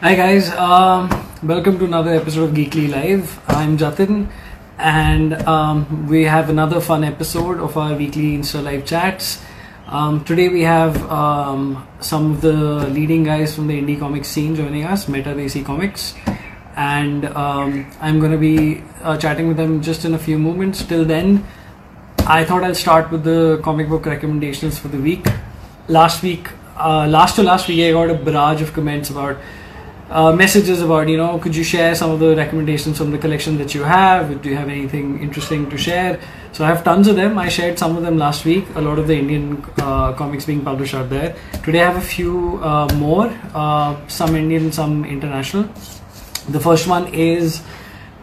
Hi guys, um, welcome to another episode of Geekly Live. I'm Jatin, and um, we have another fun episode of our weekly Insta Live chats. Um, today we have um, some of the leading guys from the indie comics scene joining us, Meta Desi Comics, and um, I'm going to be uh, chatting with them just in a few moments. Till then, I thought I'll start with the comic book recommendations for the week. Last week, uh, last to last week, I got a barrage of comments about uh, messages about you know could you share some of the recommendations from the collection that you have? Do you have anything interesting to share? So i have tons of them. I shared some of them last week. A lot of the indian uh, comics being published out there. Today i have a few uh, more. Uh, some indian some international. The first one is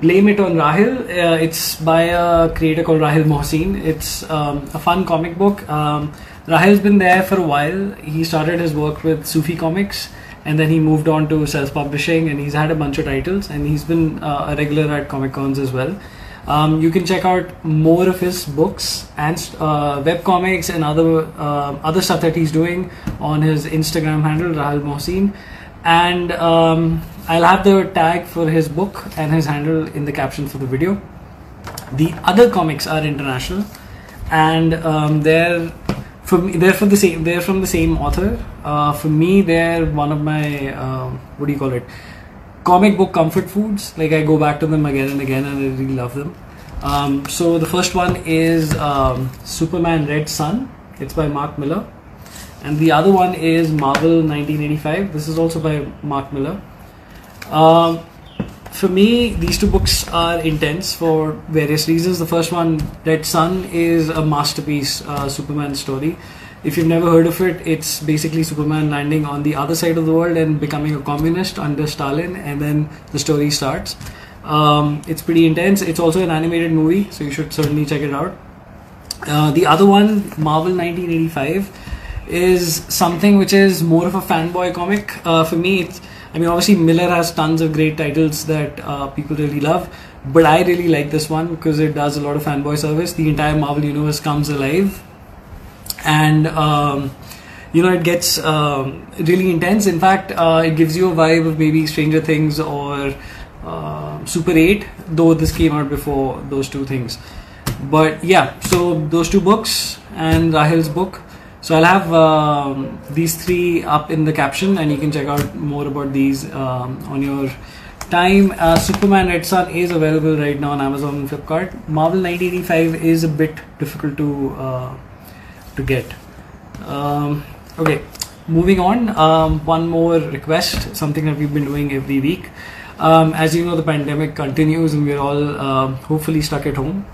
blame it on rahil. Uh, it's by a creator called rahil mohsin. It's um, a fun comic book. Um, rahil's been there for a while. He started his work with sufi comics and then he moved on to self-publishing and he's had a bunch of titles and he's been uh, a regular at comic cons as well. Um, you can check out more of his books and uh, web comics and other uh, other stuff that he's doing on his instagram handle rahil mohsin. And um, i'll have the tag for his book and his handle in the caption for the video. The other comics are international and um, they're for me, they're from the same. They're from the same author. Uh, for me, they're one of my um, what do you call it? Comic book comfort foods. Like I go back to them again and again, and I really love them. Um, so the first one is um, Superman Red Sun. It's by Mark Millar, and the other one is Marvel 1985. This is also by Mark Millar. Um, for me, these two books are intense for various reasons. The first one, Red Sun, is a masterpiece uh, Superman story. If you've never heard of it, it's basically Superman landing on the other side of the world and becoming a communist under Stalin, and then the story starts. Um, it's pretty intense. It's also an animated movie, so you should certainly check it out. Uh, the other one, Marvel 1985, is something which is more of a fanboy comic. Uh, for me, it's I mean, obviously Millar has tons of great titles that uh, people really love, but I really like this one because it does a lot of fanboy service. The entire Marvel universe comes alive, and um, you know it gets um, really intense. In fact, uh, it gives you a vibe of maybe Stranger Things or uh, Super Eight, though this came out before those two things. But yeah, so those two books and Rahil's book so I'll have um, these three up in the caption, and you can check out more about these um, on your time. Uh, Superman Red Sun is available right now on Amazon and Flipkart. Marvel 1985 is a bit difficult to uh, to get. Um, okay, moving on. Um, one more request, something that we've been doing every week. Um, as you know, the pandemic continues, and we're all uh, hopefully stuck at home.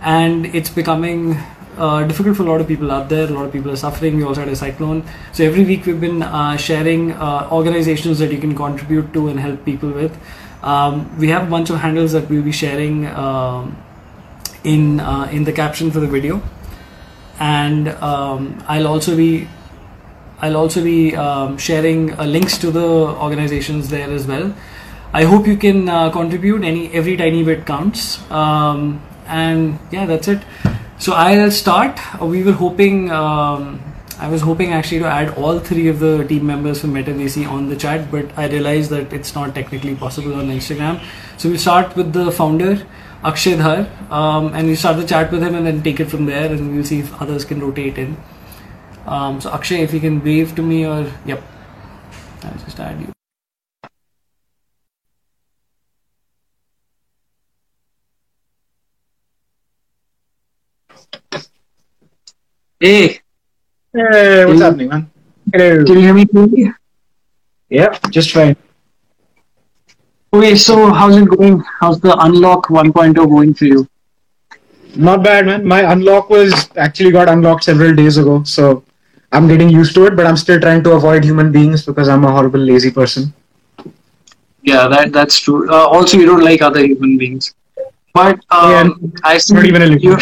And it's becoming uh, difficult for a lot of people out there. A lot of people are suffering. We also had a cyclone. So every week we've been uh, sharing uh, organizations that you can contribute to and help people with. Um, we have a bunch of handles that we'll be sharing um, in uh, in the caption for the video, and um, I'll also be I'll also be um, sharing uh, links to the organizations there as well. I hope you can uh, contribute. Any every tiny bit counts. Um, and yeah, that's it. So I'll start. We were hoping. Um, I was hoping actually to add all three of the team members from MetaDC on the chat, but I realized that it's not technically possible on Instagram. So we'll start with the founder, Akshay Dhar, um, and we'll start the chat with him and then take it from there, and we'll see if others can rotate in. Um, so Akshay, if you can wave to me, or yep, I'll just add you. Hey. Hey, what's happening, man? Hello. Can you hear me? Yeah, just fine. Okay, so how's it going? How's the unlock 1.0 going for you? Not bad, man. My unlock was actually got unlocked several days ago, so I'm getting used to it, but I'm still trying to avoid human beings because I'm a horrible, lazy person. Yeah, that that's true. Uh, also, you don't like other human beings. But um, Yeah, I see not even a little. your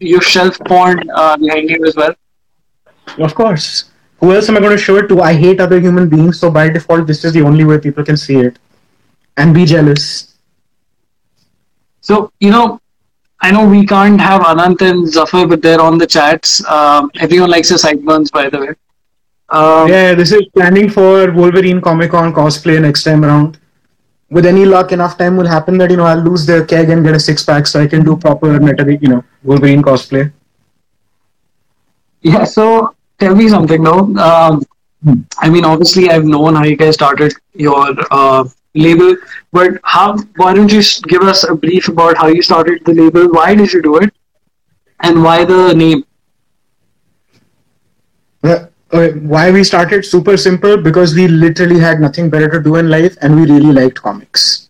your shelf porn uh, behind you as well. Of course. Who else am I going to show it to? I hate other human beings, so by default, this is the only way people can see it and be jealous. So, you know, I know we can't have Anant and Zafar, but they're on the chats. Um, everyone likes the sideburns, by the way. Um, Yeah, this is planning for Wolverine Comic Con cosplay next time around. With any luck, enough time will happen that you know I'll lose the keg and get a six pack, so I can do proper meta, you know, Wolverine cosplay. Yeah, so tell me something though. Um, I mean, obviously, I've known how you guys started your uh, label, but how? Why don't you give us a brief about how you started the label? Why did you do it, and why the name? Why we started super simple because we literally had nothing better to do in life and we really liked comics.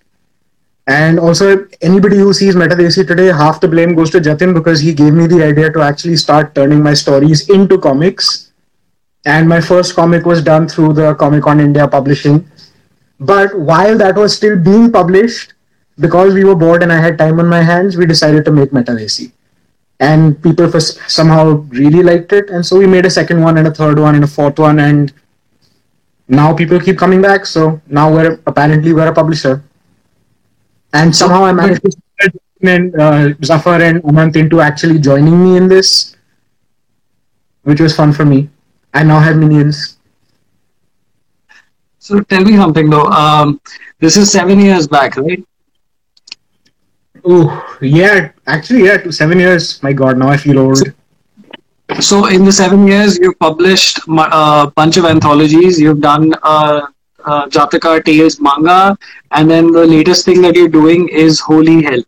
And also, anybody who sees Metadesi today, half the blame goes to Jatin because he gave me the idea to actually start turning my stories into comics. And my first comic was done through the Comic Con India publishing. But while that was still being published, because we were bored and I had time on my hands, we decided to make Metadesi and people somehow really liked it. And so we made a second one and a third one and a fourth one. And now people keep coming back. So now we're apparently we're a publisher. And somehow i managed to get and uh, zafar and anant into actually joining me in this which was fun for me. I now have minions. So tell me something though. Um, this is seven years back, right? Oh yeah actually yeah two, seven years my god now i feel old So in the seven years, you've published a bunch of anthologies. You've done uh, uh, Jataka Tales manga, and then the latest thing that you're doing is Holy Hell.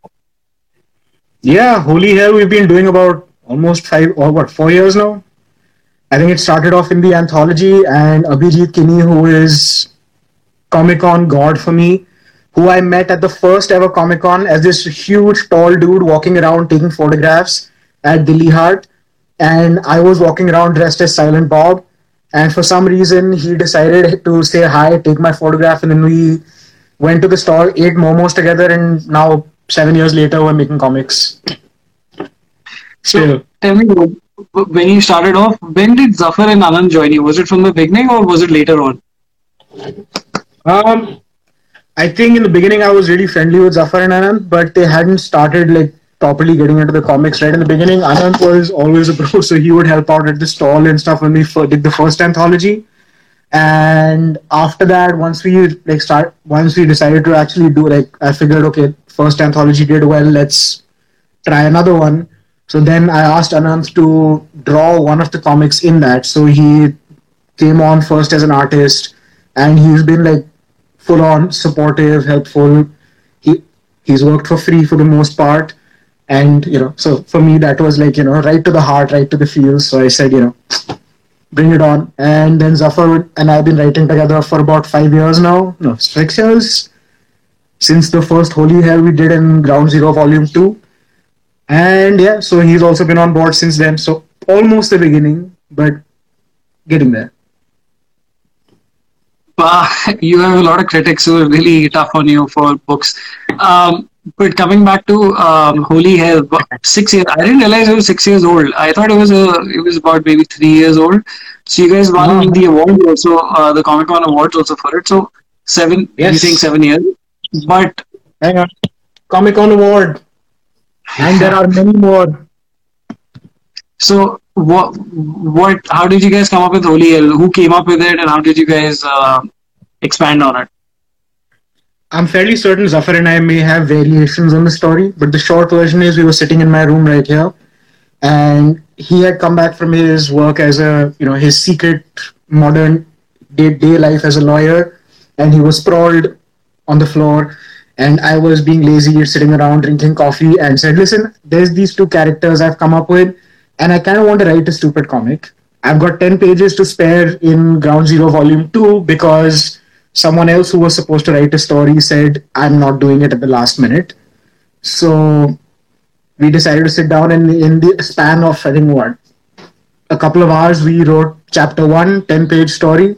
Yeah, Holy Hell, we've been doing about almost five or what, four years now. I think it started off in the anthology, and Abhijit Kini, who is Comic Con god for me, who I met at the first ever Comic Con as this huge, tall dude walking around taking photographs at Dilli Haat, and I was walking around dressed as Silent Bob. And for some reason, he decided to say hi, take my photograph, and then we went to the store, ate momos together, and now seven years later, we're making comics. Still, Tell me, when you started off, when did Zafar and Anant join you? Was it from the beginning or was it later on? um, I think in the beginning I was really friendly with Zafar and Anant, but they hadn't started like properly getting into the comics. Right in the beginning, Anant was always a pro, so he would help out at the stall and stuff when we did the first anthology. And after that, once we like start, once we decided to actually do like, I figured, okay, first anthology did well, let's try another one. So then I asked Anant to draw one of the comics in that. So he came on first as an artist, and he's been like full on supportive, helpful. He he's worked for free for the most part, and you know, so for me that was like you know right to the heart, right to the feels. So I said, you know, bring it on. And then Zafar and I've been writing together for about five years now. No, six years since the first Holy Hell we did in Ground Zero Volume Two. And yeah, so he's also been on board since then. So almost the beginning, but getting there. Uh, you have a lot of critics who are really tough on you for books. Um, but coming back to um, Holy Hell, six years. I didn't realize it was six years old. I thought it was a, it was about maybe three years old. So you guys won No. the award also, uh, the Comic Con awards also for it. So seven. You're saying seven years, but Hang on. Comic Con Award. And there are many more. So what what how did you guys come up with Holy Hell? Who came up with it and how did you guys uh, expand on it? I'm fairly certain Zafar and I may have variations on the story, but the short version is we were sitting in my room right here, and he had come back from his work as a, you know, his secret modern day day life as a lawyer, and he was sprawled on the floor, and I was being lazy, sitting around drinking coffee, and said, "Listen, there's these two characters I've come up with, and I kind of want to write a stupid comic. I've got ten pages to spare in Ground Zero Volume Two because." Someone else who was supposed to write a story said, I'm not doing it at the last minute. So we decided to sit down and in the span of, I think, what, a couple of hours, we wrote chapter one, 10 page story.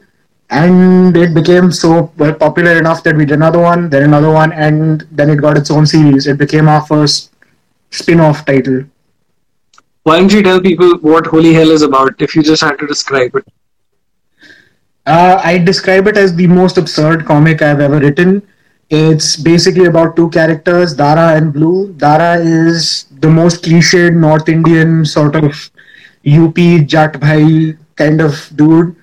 And it became so popular enough that we did another one, then another one, and then it got its own series. It became our first spin off title. Why don't you tell people what Holy Hell is about if you just had to describe it? Uh, I describe it as the most absurd comic I've ever written. It's basically about two characters, Dara and Blue. Dara is the most cliched North Indian sort of UP Jat Bhai kind of dude.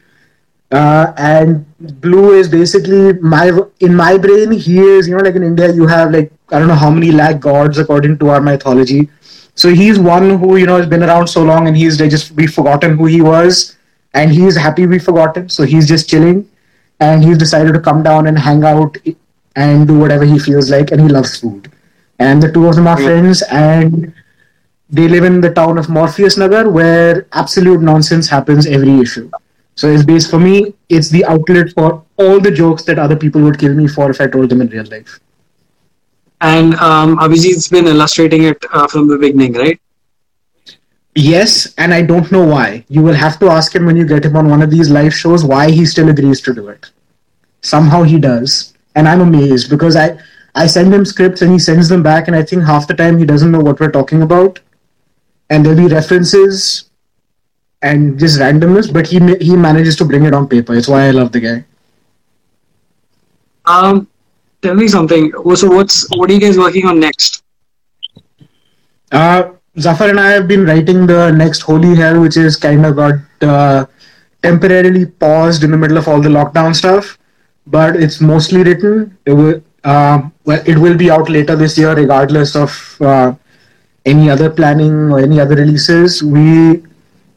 Uh, and blue is basically my in my brain. He is you know like in India you have like I don't know how many lakh gods according to our mythology. So he's one who you know has been around so long and he's just we forgotten who he was, and he's happy we forgotten. So he's just chilling, and he's decided to come down and hang out and do whatever he feels like, and he loves food. And the two of them are friends, and they live in the town of Morpheus Nagar, where absolute nonsense happens every issue. So it's based for me, it's the outlet for all the jokes that other people would kill me for if I told them in real life. And um, Abhijit's been illustrating it uh, from the beginning, right? Yes, and I don't know why. You will have to ask him when you get him on one of these live shows why he still agrees to do it. Somehow he does, and I'm amazed because I I send him scripts and he sends them back, and I think half the time he doesn't know what we're talking about, and there'll be references and just randomness, but he he manages to bring it on paper. It's why I love the guy. Um, tell me something. So, what's what are you guys working on next? Uh, Zafar and I have been writing the next Holy Hell, which is kind of got uh, temporarily paused in the middle of all the lockdown stuff, but it's mostly written. It will, uh, it will be out later this year, regardless of uh, any other planning or any other releases. We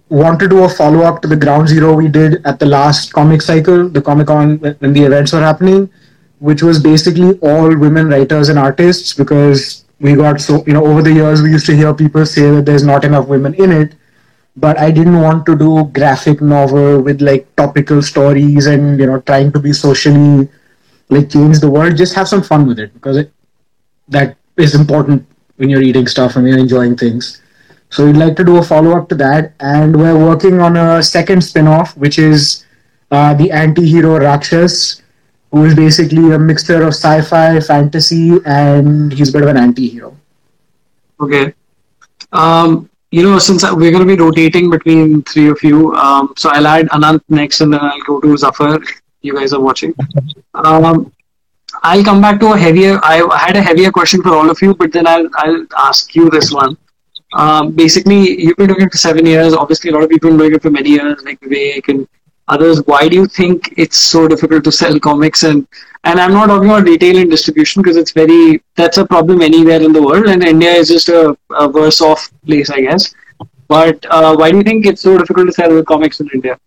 want to do a follow up to the ground zero we did at the last comic cycle, the Comic Con when the events were happening, which was basically all women writers and artists because we got so, you know, over the years we used to hear people say that there's not enough women in it. But I didn't want to do graphic novel with like topical stories and, you know, trying to be socially like change the world. Just have some fun with it because it, that is important when you're reading stuff and you're enjoying things. So we'd like to do a follow up to that, and we're working on a second spin off, which is uh, the anti hero Rakshas, who is basically a mixture of sci fi, fantasy, and he's a bit of an anti hero. Okay. Um, you know, since we're going to be rotating between three of you, um, so I'll add Anant next and then I'll go to Zafar. You guys are watching. Um, I'll come back to a heavier. I had a heavier question for all of you, but then I'll I'll ask you this one. Um, basically, you've been doing it for seven years. Obviously, a lot of people have been doing it for many years, like Vivek and others. Why do you think it's so difficult to sell comics? And and I'm not talking about retail and distribution because it's very that's a problem anywhere in the world, and India is just a, a worse off place, I guess. But uh, why do you think it's so difficult to sell comics in India?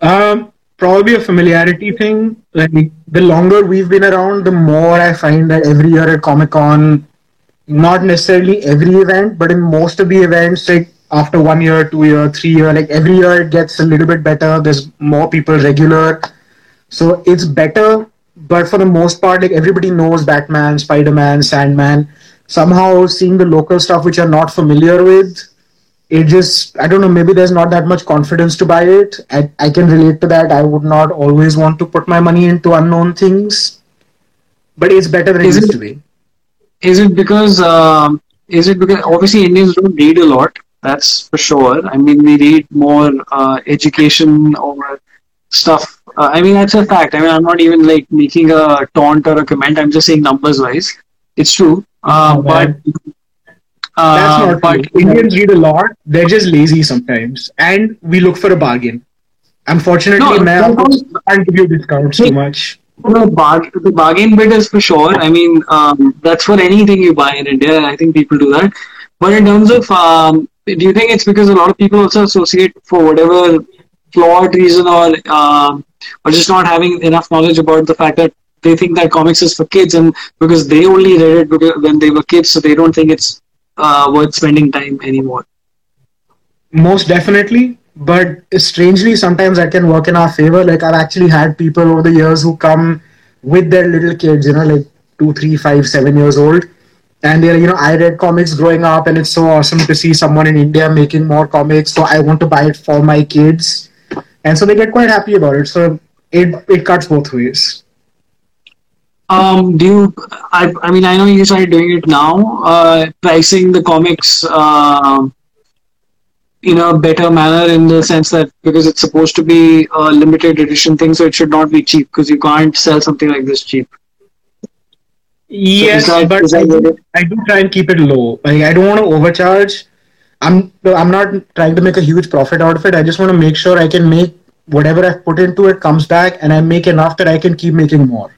Um, probably a familiarity thing. Like the longer we've been around, the more I find that every year at Comic Con, not necessarily every event, but in most of the events, like after one year, two year, three year, like every year it gets a little bit better. There's more people regular, so it's better. But for the most part, like everybody knows Batman, Spider Man, Sandman. Somehow, seeing the local stuff which you're not familiar with, it just I don't know. Maybe there's not that much confidence to buy it. I I can relate to that. I would not always want to put my money into unknown things, but it's better than it used to be is it because um, is it because obviously Indians don't read a lot? That's for sure. I mean, we read more uh, education or stuff. Uh, I mean, that's a fact. I mean, I'm not even like making a taunt or a comment. I'm just saying numbers wise. It's true. Uh, oh, but uh, that's not but, true. Indians read a lot. They're just lazy sometimes, and we look for a bargain. Unfortunately, no, man, I can't give you discounts too much the, bar- the bargain bit is for sure. I mean, um, that's for anything you buy in India. I think people do that. But in terms of, um, do you think it's because a lot of people also associate for whatever flawed reason or um, or just not having enough knowledge about the fact that they think that comics is for kids and because they only read it when they were kids, so they don't think it's uh, worth spending time anymore. Most definitely but strangely sometimes that can work in our favor like i've actually had people over the years who come with their little kids you know like two three five seven years old and they're you know i read comics growing up and it's so awesome to see someone in india making more comics so i want to buy it for my kids and so they get quite happy about it so it it cuts both ways um, do you? I, I mean, I know you started doing it now. Uh, pricing the comics uh, in a better manner in the sense that because it's supposed to be a limited edition thing, so it should not be cheap because you can't sell something like this cheap. Yes, so that, but I do, I do, try and keep it low. Like I don't want to overcharge. I'm I'm not trying to make a huge profit out of it. I just want to make sure I can make whatever I've put into it comes back, and I make enough that I can keep making more.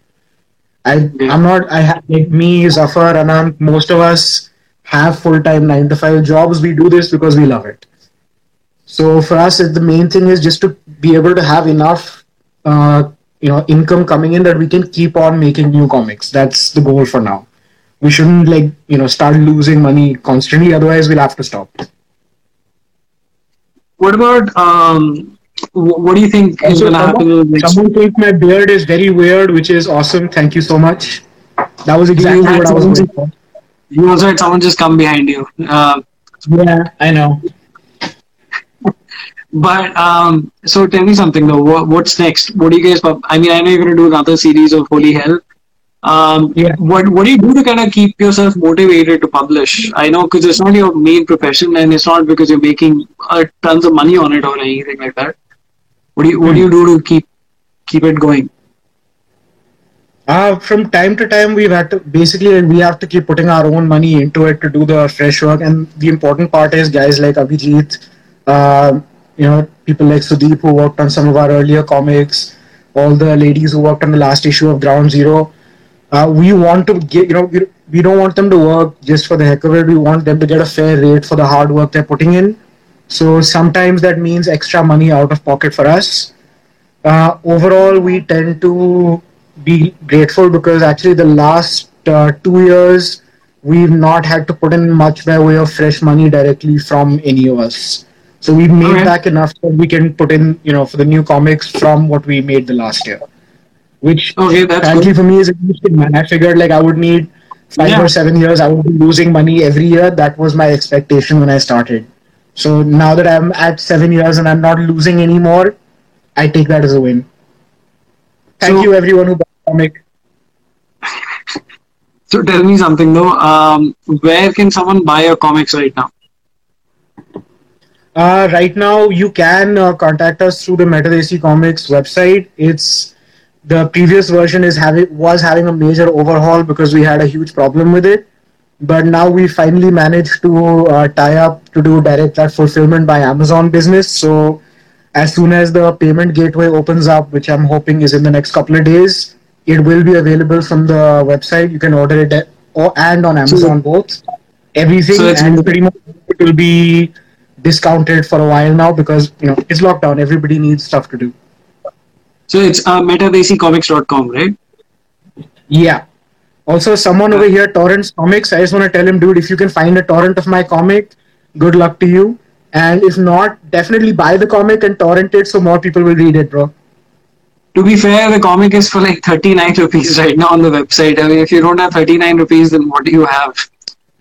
I Yeah. I'm not I have like me Zafar Anant most of us have full time nine to five jobs. We do this because we love it. So for us, the main thing is just to be able to have enough, uh, you know, income coming in that we can keep on making new comics. That's the goal for now. We shouldn't like you know start losing money constantly. Otherwise, we'll have to stop. What about um? What do you think is going to happen someone, next? someone thinks my beard is very weird, which is awesome. Thank you so much. That was exactly what I was going for. You also had someone just come behind you. Uh, Yeah, I know. But um, so tell me something though. What, what's next? What do you guys? I mean, I know you're going to do another series of Holy Hell. Um, Yeah. What What do you do to kind of keep yourself motivated to publish? I know because it's not your main profession, and it's not because you're making uh, tons of money on it or anything like that. What do you What do you do to keep keep it going? Uh, from time to time, we've had to basically we have to keep putting our own money into it to do the fresh work. And the important part is guys like Abhijit, uh, you know, people like Sudeep who worked on some of our earlier comics, all the ladies who worked on the last issue of Ground Zero. Uh, we want to get, you know, we, don't want them to work just for the heck of it. We want them to get a fair rate for the hard work they're putting in. So sometimes that means extra money out of pocket for us. Uh, overall, we tend to be grateful because actually the last uh, two years we've not had to put in much by way of fresh money directly from any of us. So we've made Okay. back enough that we can put in, you know, for the new comics from what we made the last year. Which Okay, that's frankly for me is a huge thing, man. I figured like I would need five Yeah. or seven years. I would be losing money every year. That was my expectation when I started. So now that I'm at seven years and I'm not losing anymore, I take that as a win. Thank So- you everyone who bought comic. So tell me something though. Um, where can someone buy your comics right now? Uh, right now, you can uh, contact us through the Metadesi Comics website. It's the previous version is having was having a major overhaul because we had a huge problem with it. But now we finally managed to uh, tie up to do direct that fulfillment by Amazon business. So as soon as the payment gateway opens up, which I'm hoping is in the next couple of days, it will be available from the website. You can order it at, or and on Amazon both. Everything So and pretty much it will be discounted for a while now because you know it's lockdown. Everybody needs stuff to do. So it's uh, metadesicomics.com, right? Yeah. Also, someone over here torrents comics. I just want to tell him, dude, if you can find a torrent of my comic, good luck to you. And if not, definitely buy the comic and torrent it so more people will read it, bro. To be fair, the comic is for like 39 rupees right now on the website. I mean, if you don't have 39 rupees, then what do you have?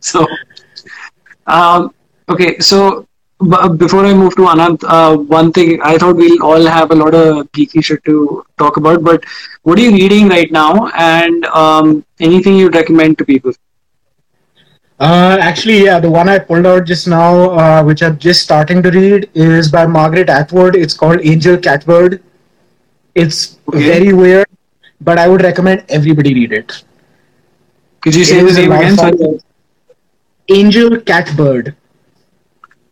So, um, okay, so before I move to Anant, uh, one thing I thought we'll all have a lot of geeky shit to talk about, but what are you reading right now and um, anything you'd recommend to people? Uh, actually, yeah, the one I pulled out just now, uh, which I'm just starting to read, is by Margaret Atwood. It's called Angel Catbird. It's Okay. very weird, but I would recommend everybody read it. Could you It say the name again? Sorry. Angel Catbird.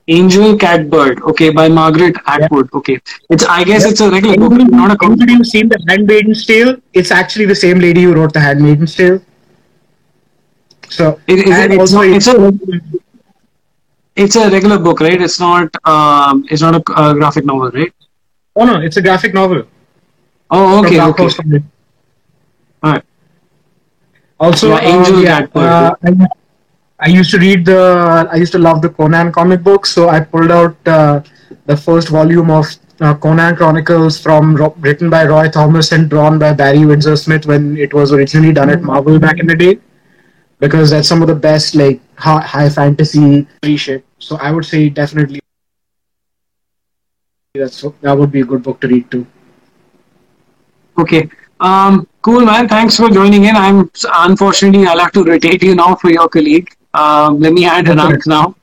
Angel Catbird. Okay, by Margaret Atwood. Okay, it's I guess Yep. it's a regular book, not a comic. who's seen The Handmaid's Tale, it's actually the same lady who wrote The Handmaid's Tale. So, It- is it- it's not- it's, it's It's a regular book, right? It's not. Um, it's not a uh, graphic novel, right? oh no, it's a graphic novel. Oh, okay, okay. All right. Also, Yeah, Angel yeah, Catbird. uh, I used to read the, I used to love the Conan comic books, so I pulled out uh, the first volume of uh, Conan Chronicles from written by Roy Thomas and drawn by Barry Windsor Smith when it was originally done at Marvel back in the day, because that's some of the best like high, high fantasy shit. So I would say definitely that's that would be a good book to read too. Okay. Um, cool, man. Thanks for joining in. I'm unfortunately I'll have to rotate you now for your colleague. Um, let me add an Anant now.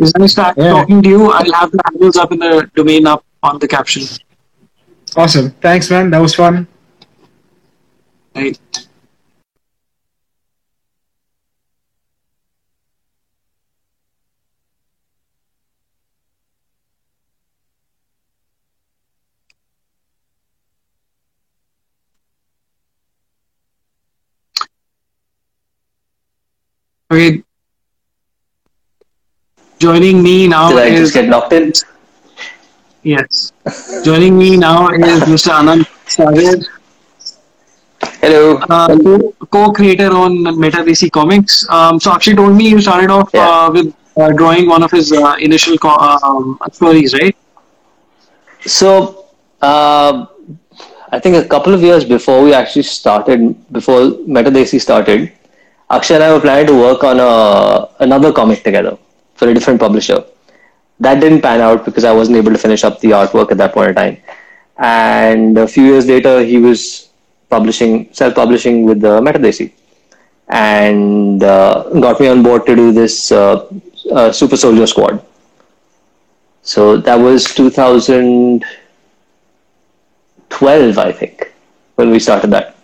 As I start yeah. talking to you, I'll have the handles up in the domain up on the caption. Awesome. Thanks, man. That was fun. Right. Okay, Joining me now Did I is just get locked in? yes. Joining me now is Mr. Anant Sagar, Hello. uh, co- co-creator on MetaDC Comics. Um, so Akshay told me you started off Yeah. uh, with uh, drawing one of his uh, initial co- uh, um, stories, right? So, uh, I think a couple of years before we actually started, before Metadesi started, Akshay and I were planning to work on a, another comic together for a different publisher. That didn't pan out because I wasn't able to finish up the artwork at that point in time. And a few years later, he was publishing, self-publishing with uh, Metadesi, and uh, got me on board to do this uh, uh, Super Soldier Squad. So that was 2012, I think, when we started that.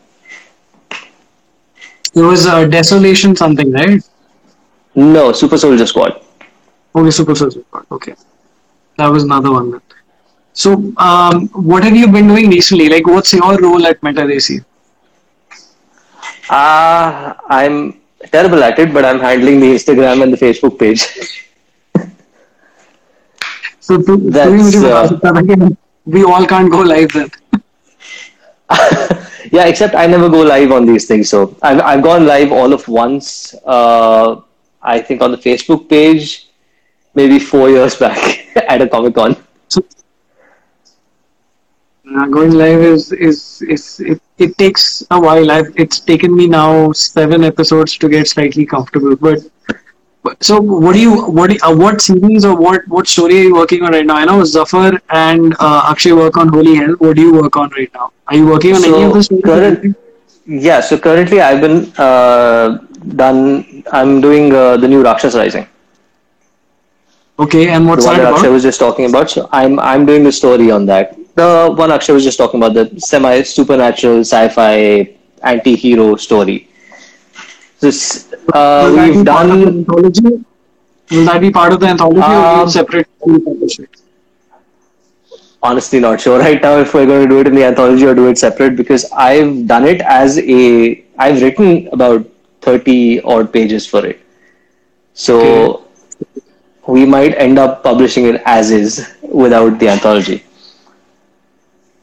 It was uh, Desolation something, right? No, Super Soldier Squad. Okay, Super Search Okay, that was another one. Then. So, um, what have you been doing recently? Like, what's your role at MetaDC? Ah, uh, I'm terrible at it, but I'm handling the Instagram and the Facebook page. so, to, to uh, we all can't go live then. yeah, except I never go live on these things. So I've, I've gone live all of once. Uh, I think on the Facebook page, maybe four years back at a Comic Con. So, uh, going live is is is it, it takes a while. I've, it's taken me now seven episodes to get slightly comfortable. But, but so what do you what do you, uh, what series or what what story are you working on right now? I know Zafar and uh, Akshay work on Holy Hell. What do you work on right now? Are you working on any of the stories? current- Yeah, so currently I've been uh, done, I'm doing uh, the new Rakshas Rising. Okay, and what's that that Akshay about? was just talking about. So I'm I'm doing the story on that. The one Akshay was just talking about, the semi supernatural sci-fi anti-hero story. This uh, Will that be we've part of the done. anthology? Will that be part of the anthology or Um, you separately? Honestly, not sure right now if we're going to do it in the anthology or do it separate because I've done it as a. I've written about thirty odd pages for it, so we might end up publishing it as is without the anthology.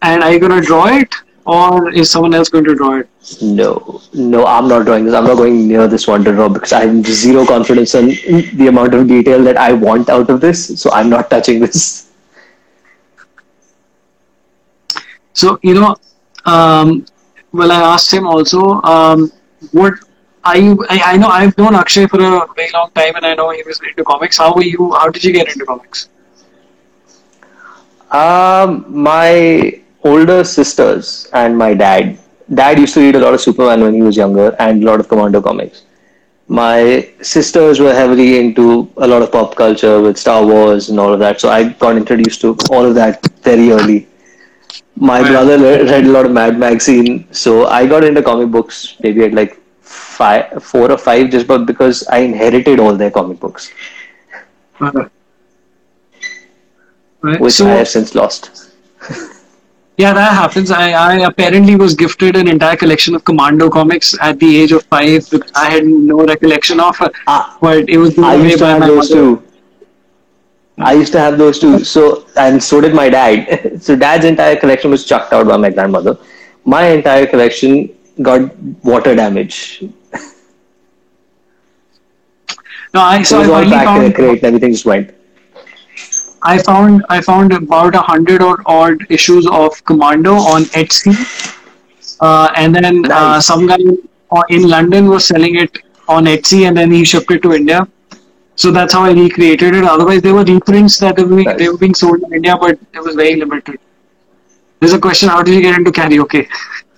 And are you going to draw it or is someone else going to draw it? No, no, I'm not drawing this. I'm not going near this one to draw because I have zero confidence in the amount of detail that I want out of this. So I'm not touching this. So, you know, um, well, I asked him also, um, what I, I know I've known Akshay for a very long time and I know he was into comics. How were you, how did you get into comics? Um, my older sisters and my dad. Dad used to read a lot of Superman when he was younger and a lot of Commando comics. My sisters were heavily into a lot of pop culture with Star Wars and all of that. So I got introduced to all of that very early. My brother read a lot of Mad Magazine, so I got into comic books maybe at like five, four or five, just but because I inherited all their comic books, Uh, right. which So, I have since lost. yeah, that happens. I, I apparently was gifted an entire collection of Commando comics at the age of five, which I had no recollection of, Ah, but it was I used to have those mother. too. I used to have those too. So and so did my dad. so dad's entire collection was chucked out by my grandmother. My entire collection got water damage. No, I, So it I was all finally back in a found crate and everything just went. I found I found about a hundred or odd issues of Commando on Etsy, uh, and then uh, some guy in London was selling it on Etsy, and then he shipped it to India. So that's how I recreated it. Otherwise, there were reprints that were being, Nice. they were being sold in India, but it was very limited. There's a question: How did you get into karaoke?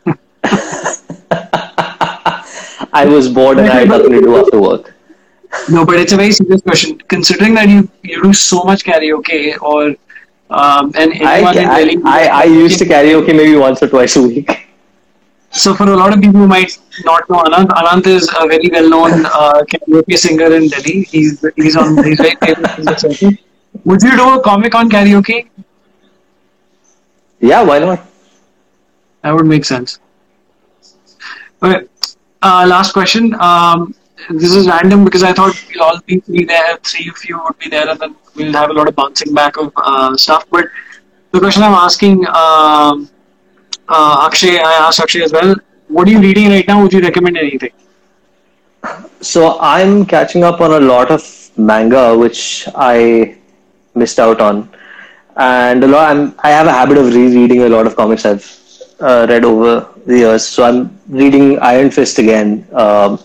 I was bored and I had nothing to do after work. No, but it's a very serious question. Considering that you you do so much karaoke, or um, and I, in I, Delhi, I, I used to karaoke maybe once or twice a week. So for a lot of people who might not know Anant, Anant is a very well-known uh, karaoke singer in Delhi. He's he's on he's very famous in the circuit. Would you do a comic on karaoke? Yeah, why not? That would make sense. Okay. Uh, last question. Um, this is random because I thought we'll all be three there, three of you would be there, and then we'll have a lot of bouncing back of uh, stuff. But the question I'm asking um, uh, Akshay, I asked Akshay as well. What are you reading right now? Would you recommend anything? So I'm catching up on a lot of manga which I missed out on, and a lot. I'm, I have a habit of rereading a lot of comics I've uh, read over the years. So I'm reading Iron Fist again. Um,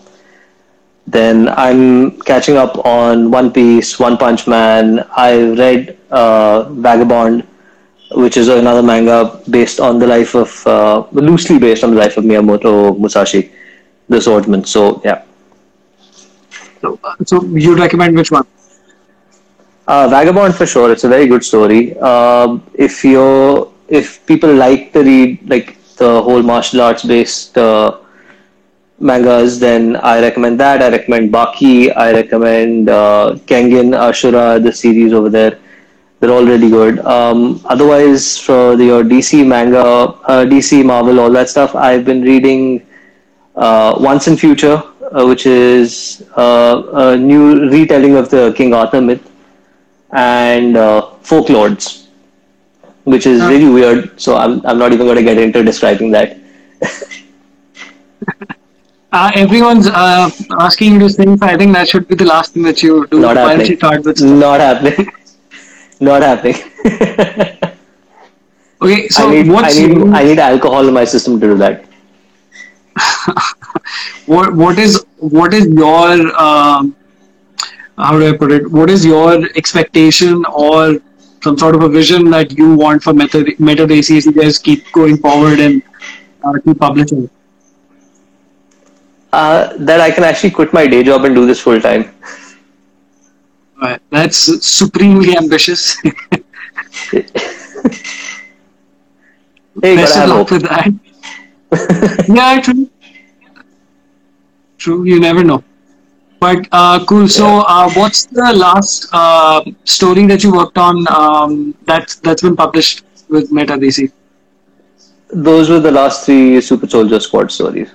then I'm catching up on One Piece, One Punch Man. I read uh, Vagabond, which is another manga based on the life of, uh, loosely based on the life of Miyamoto Musashi, the swordsman. So yeah. So, uh, so you recommend which one? Uh, Vagabond for sure. It's a very good story. Uh, if you if people like to read like the whole martial arts based uh, mangas, then I recommend that. I recommend Baki. I recommend uh, Kengan Ashura, the series over there. They're all really good. Um, otherwise, for the, your DC manga, uh, DC Marvel, all that stuff, I've been reading uh, Once and Future, uh, which is uh, a new retelling of the King Arthur myth, and uh, Folklords, which is really weird. So I'm I'm not even going to get into describing that. Uh, everyone's uh, asking you to sing. So I think that should be the last thing that you do. Not happening. you start with? Not happening. Not happening. Okay, so I need I need your- I need alcohol in my system to do that. what what is what is your um, how do I put it? What is your expectation or some sort of a vision that you want for Meta Meta Desi as you guys keep going forward and uh, keep publishing? Uh, that I can actually quit my day job and do this full time. Right. That's supremely ambitious. Hey, Best of luck with that. yeah, true. True, you never know. But uh, cool. So, uh, what's the last uh, story that you worked on um, that's that's been published with Meta DC? Those were the last three Super Soldier Squad stories.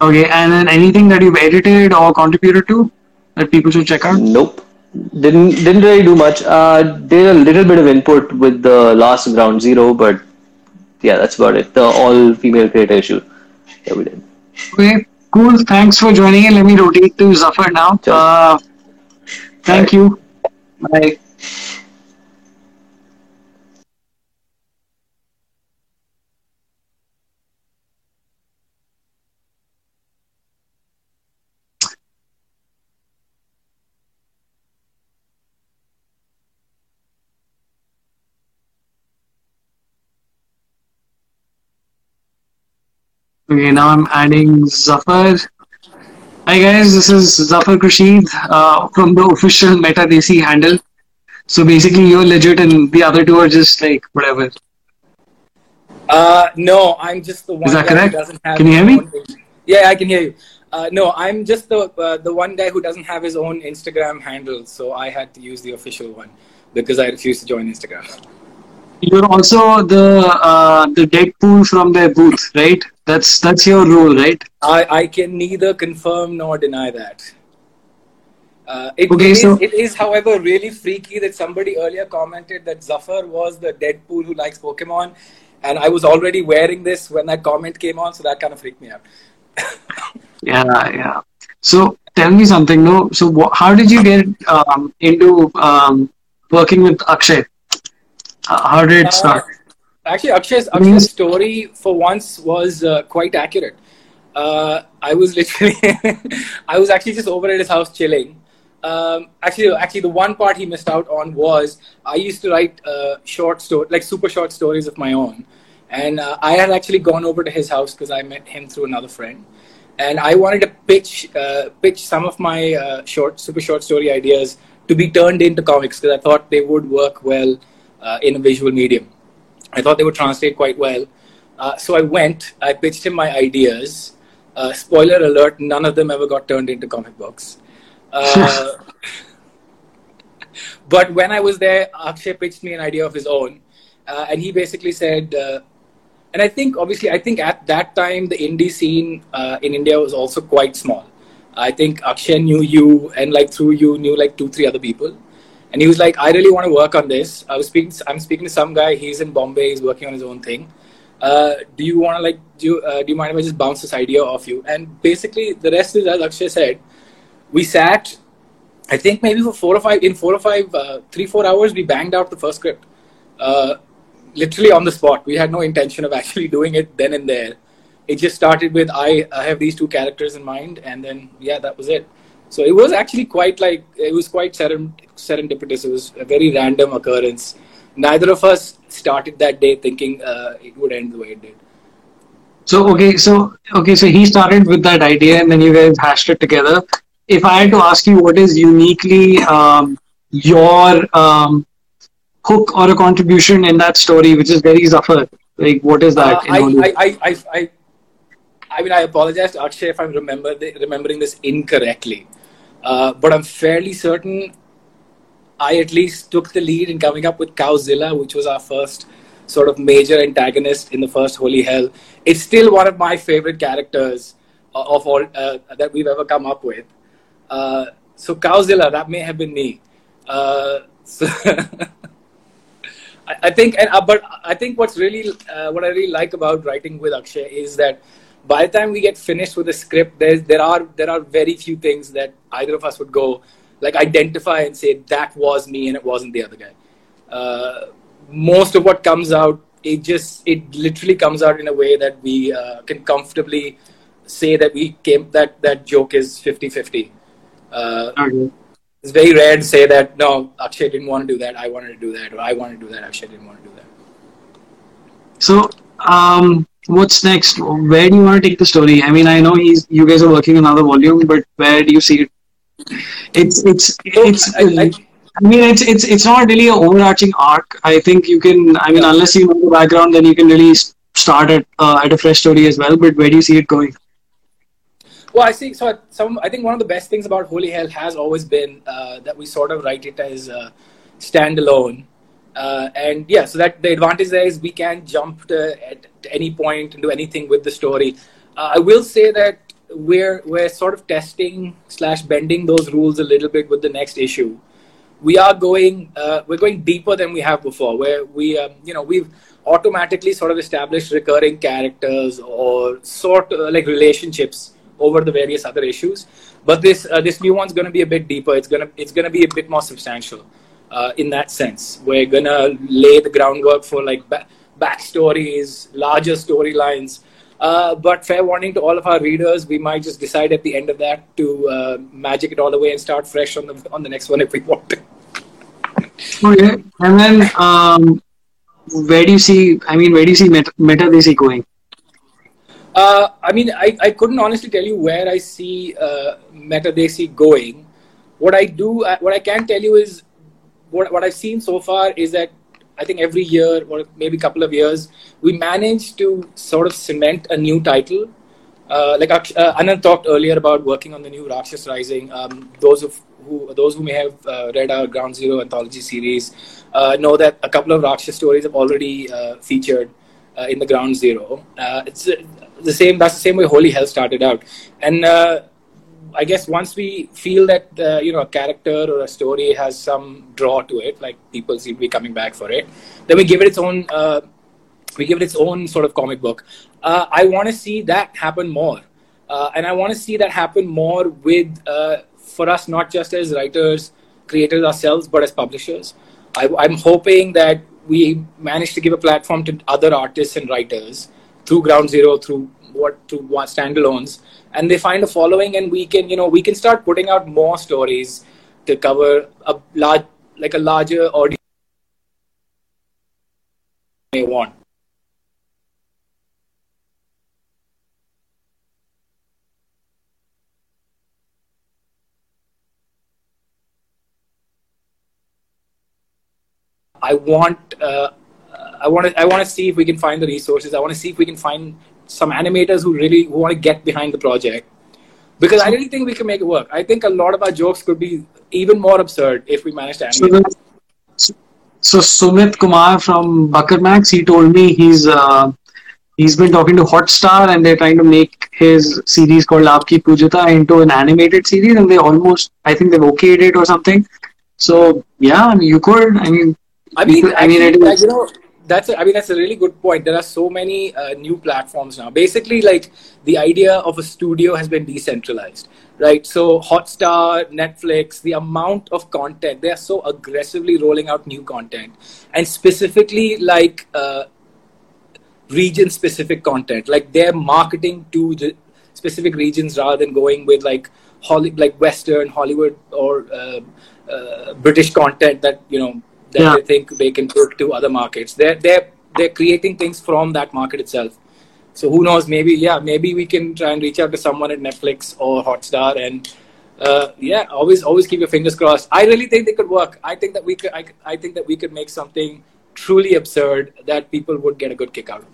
Okay, and then anything that you've edited or contributed to that people should check out? Nope. Didn't didn't really do much. Uh, did a little bit of input with the last Ground Zero, but yeah, that's about it. The all female creator issue that we did. Okay, cool. Thanks for joining in. Let me rotate to Zafar now. Uh, thank Bye. you. Bye. Okay, now I'm adding Zafar. Hi guys, this is Zafar Krashid uh, from the official Meta DC handle. So basically, you're legit, and the other two are just like whatever. Uh, no, I'm just the one that guy correct? who doesn't have. Can you hear me? Yeah, I can hear you. Uh, no, I'm just the uh, the one guy who doesn't have his own Instagram handle, so I had to use the official one because I refused to join Instagram. You're also the uh, the Deadpool from their booth, right? That's that's your role, right? I, I can neither confirm nor deny that. Uh, it, Okay, it is, so- it is, however, really freaky that somebody earlier commented that Zafar was the Deadpool who likes Pokemon, and I was already wearing this when that comment came on, so that kind of freaked me out. Yeah, yeah. So tell me something, no? So wh- how did you get um, into um, working with Akshay? Uh, how did it start? Actually, Akshay's, Akshay's story for once was uh, quite accurate. Uh, I was literally, I was actually just over at his house chilling. Um, actually, actually, the one part he missed out on was I used to write uh, short story, like super short stories of my own, and uh, I had actually gone over to his house because I met him through another friend, and I wanted to pitch uh, pitch some of my uh, short, super short story ideas to be turned into comics because I thought they would work well uh, in a visual medium. I thought they would translate quite well. Uh, so I went, I pitched him my ideas. Uh, spoiler alert, none of them ever got turned into comic books. Uh, but when I was there, Akshay pitched me an idea of his own. Uh, and he basically said, uh, and I think, obviously, I think at that time, the indie scene uh, in India was also quite small. I think Akshay knew you, and like through you knew like two, three other people. And he was like, I really want to work on this. I was speaking. I'm speaking to some guy. He's in Bombay. He's working on his own thing. Uh, do you want to like do? You, uh, do you mind if I just bounce this idea off you? And basically, the rest is as Akshay said. We sat. I think maybe for four or five in four or five, uh, three four hours, we banged out the first script. Uh, literally on the spot. We had no intention of actually doing it then and there. It just started with I, I have these two characters in mind, and then yeah, that was it. So it was actually quite like it was quite serendipitous. It was a very random occurrence. Neither of us started that day thinking uh, it would end the way it did. So okay, so okay, so he started with that idea, and then you guys hashed it together. If I had to ask you, what is uniquely um, your um, hook or a contribution in that story, which is very Zafar? Like, what is that? Uh, I, I, I, I, I, I mean, I apologize to Akshay if I'm remember the, remembering this incorrectly. Uh, but I'm fairly certain I at least took the lead in coming up with Cowzilla, which was our first sort of major antagonist in the first Holy Hell. It's still one of my favorite characters uh, of all uh, that we've ever come up with. Uh, so Cowzilla, that may have been me. Uh, so I, I, think, and, uh, but I think what's really what I really like about writing with Akshay is that by the time we get finished with the script, there's, there are there are very few things that either of us would go like identify and say that was me and it wasn't the other guy. Uh, most of what comes out, it just it literally comes out in a way that we uh, can comfortably say that we came that that joke is 50-50. Uh, okay. It's very rare to say that no, Akshay didn't want to do that. I wanted to do that, or I wanted to do that. Akshay didn't want to do that. So, um, what's next? Where do you want to take the story? I mean, I know he's you guys are working on another volume, but where do you see it it's it's it's. I, I, I mean, it's it's it's not really an overarching arc. I think you can. I mean, unless you know the background, then you can really start at uh, at a fresh story as well. But where do you see it going? Well, I see. So, some I think one of the best things about Holy Hell has always been uh, that we sort of write it as uh, standalone. Uh, and yeah, so that the advantage there is we can jump to, at any point and do anything with the story. Uh, I will say that we're we're sort of testing slash bending those rules a little bit with the next issue. We are going uh, we're going deeper than we have before. Where we um, you know we've automatically sort of established recurring characters or sort of like relationships over the various other issues. But this uh, this new one's going to be a bit deeper. It's gonna it's gonna be a bit more substantial uh, in that sense. We're gonna lay the groundwork for like ba- backstories, larger storylines uh, but fair warning to all of our readers, we might just decide at the end of that to uh, magic it all away and start fresh on the on the next one if we want to. Okay, and then um, where do you see? I mean, where do you see Meta, Meta going? Uh, I mean, I, I couldn't honestly tell you where I see uh, Meta Desi going. What I do, uh, what I can tell you is, what what I've seen so far is that I think every year or maybe a couple of years, we manage to sort of cement a new title. Uh, like uh, Anant talked earlier about working on the new Rakshas Rising. Um, those of who those who may have uh, read our Ground Zero anthology series uh, know that a couple of Rakshas stories have already uh, featured uh, in the Ground Zero. it's the same. That's the same way Holy Hell started out, and I guess once we feel that uh, you know a character or a story has some draw to it, like people seem to be coming back for it, then we give it its own uh, we give it its own sort of comic book. Uh, I want to see that happen more, uh, and I want to see that happen more with uh, for us not just as writers, creators ourselves, but as publishers. I, I'm hoping that we manage to give a platform to other artists and writers through Ground Zero, through what through standalones and they find a following and we can you know we can start putting out more stories to cover a large like a larger audience may want I want uh, I want to I want to see if we can find the resources. I want to see if we can find some animators who really who want to get behind the project because I really think we can make it work. I think a lot of our jokes could be even more absurd if we manage to animate. So, so Sumit Kumar from BakarMax, he told me he's uh, he's been talking to Hotstar and they're trying to make his series called Aapki Pujata into an animated series and they almost I think they've okayed it or something. So yeah, I mean, you could. I mean, I mean, could- actually, it like, is- you know, that's a, I mean that's a really good point. There are so many uh, new platforms now. Basically, like the idea of a studio has been decentralized, right? So Hotstar, Netflix, the amount of content they are so aggressively rolling out new content, and specifically like uh, region-specific content. Like they're marketing to the specific regions rather than going with like Holly, like Western Hollywood or uh, uh, British content that you know that Yeah. they think they can put to other markets. They're they're they're creating things from that market itself. So who knows? Maybe yeah, maybe we can try and reach out to someone at Netflix or Hotstar and. Uh, yeah, always, always keep your fingers crossed. I really think they could work. I think that we could. I, I think that we could make something truly absurd that people would get a good kick out of.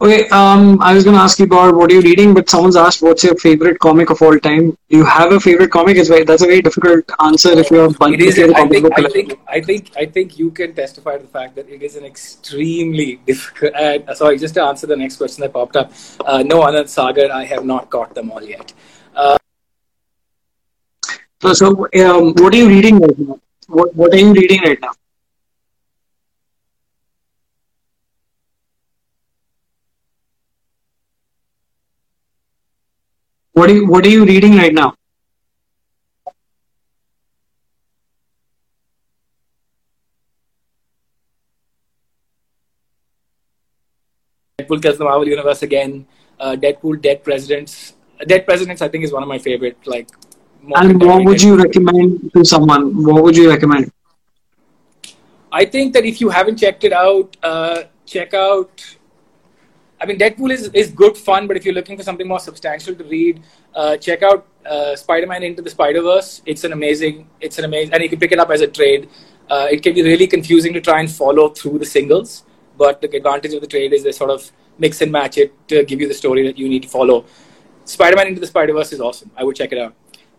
Okay, um, I was going to ask you about what are you're reading, but someone's asked what's your favorite comic of all time. Do you have a favorite comic? It's very, that's a very difficult answer if you're a bunch is. a I comic think. book I think. I think. I think you can testify to the fact that it is an extremely difficult. Uh, sorry, just to answer the next question that popped up. Uh, no, Anand Sagar, I have not caught them all yet. So, so um, what are you reading right now? What What are you reading right now? What are you What are you reading right now? Deadpool kills the Marvel Universe again. Uh, Deadpool, Dead Presidents. Dead Presidents, I think, is one of my favorite. Like, And what would you recommend to someone? What would you recommend? I think that if you haven't checked it out, uh, check out. I mean, Deadpool is, is good fun, but if you're looking for something more substantial to read, uh, check out uh, Spider-Man Into the Spider-Verse. It's an amazing, it's an amazing, and you can pick it up as a trade. Uh, it can be really confusing to try and follow through the singles, but the advantage of the trade is they sort of mix and match it to give you the story that you need to follow. Spider-Man Into the Spider-Verse is awesome. I would check it out.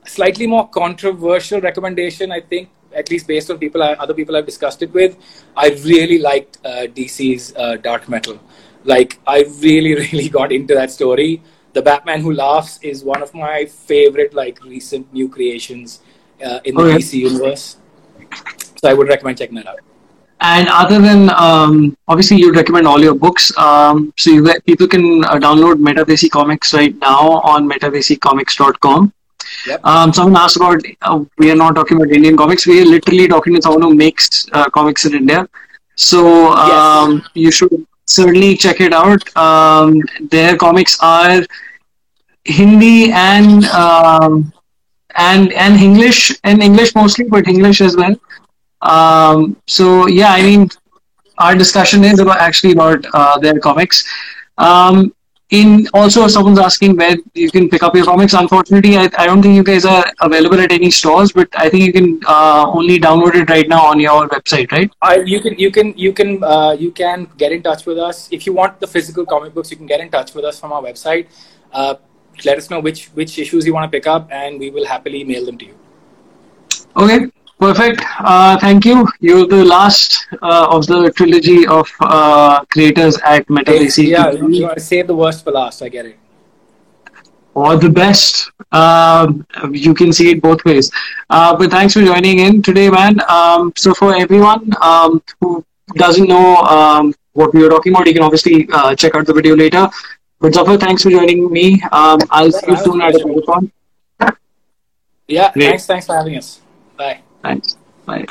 A slightly more controversial recommendation, I think, at least based on people, I, other people I've discussed it with. I really liked uh, DC's uh, Dark Metal. Like, I really, really got into that story. The Batman Who Laughs is one of my favorite, like, recent new creations uh, in the Okay. DC universe. So I would recommend checking that out. And other than um, obviously, you'd recommend all your books. Um, so you people can uh, download Meta Desi Comics right now on metadesicomics.com. Yep. Um, someone asked about. Uh, we are not talking about Indian comics. We are literally talking to someone who makes uh, comics in India. So um, you should certainly check it out. Um, their comics are Hindi and um, and and English and English mostly, but English as well. Um, so yeah, I mean, our discussion is about actually about uh, their comics. Um, in also, someone's asking where you can pick up your comics. Unfortunately, I, I don't think you guys are available at any stores, but I think you can uh, only download it right now on your website, right? You can you can you can uh, you can get in touch with us if you want the physical comic books. You can get in touch with us from our website. Uh, let us know which which issues you want to pick up, and we will happily mail them to you. Okay, perfect. Uh, thank you. You're the last uh, of the trilogy of uh, creators at MetaDC. yeah, you want to save the worst for last. I get it. or the best. Um, you can see it both ways. Uh, but thanks for joining in today, man. Um, so for everyone um, who doesn't know um, what we were talking about, you can obviously uh, check out the video later. But Zafar, thanks for joining me. Um, I'll see you soon at a Comic-Con. Yeah, Great. thanks thanks for having us. Bye. Thanks. Bye.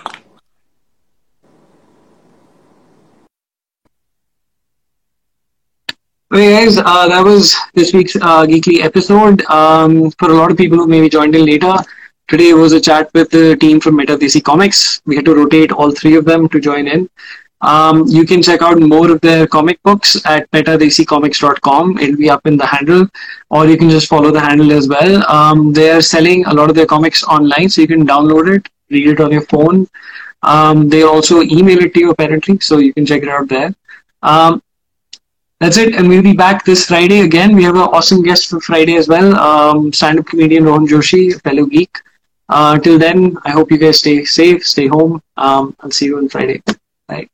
Okay, guys, uh, that was this week's uh, Geekly episode. Um, for a lot of people who maybe joined in later, today was a chat with the team from Meta DC Comics. We had to rotate all three of them to join in. Um, you can check out more of their comic books at metadesicomics.com. It'll be up in the handle, or you can just follow the handle as well. Um, they are selling a lot of their comics online, so you can download it, read it on your phone. Um, they also email it to you apparently, so you can check it out there. Um, that's it, and we'll be back this Friday again. We have an awesome guest for Friday as well, um, stand-up comedian Rohan Joshi, fellow geek. Uh, till then, I hope you guys stay safe, stay home. Um, I'll see you on Friday. Bye.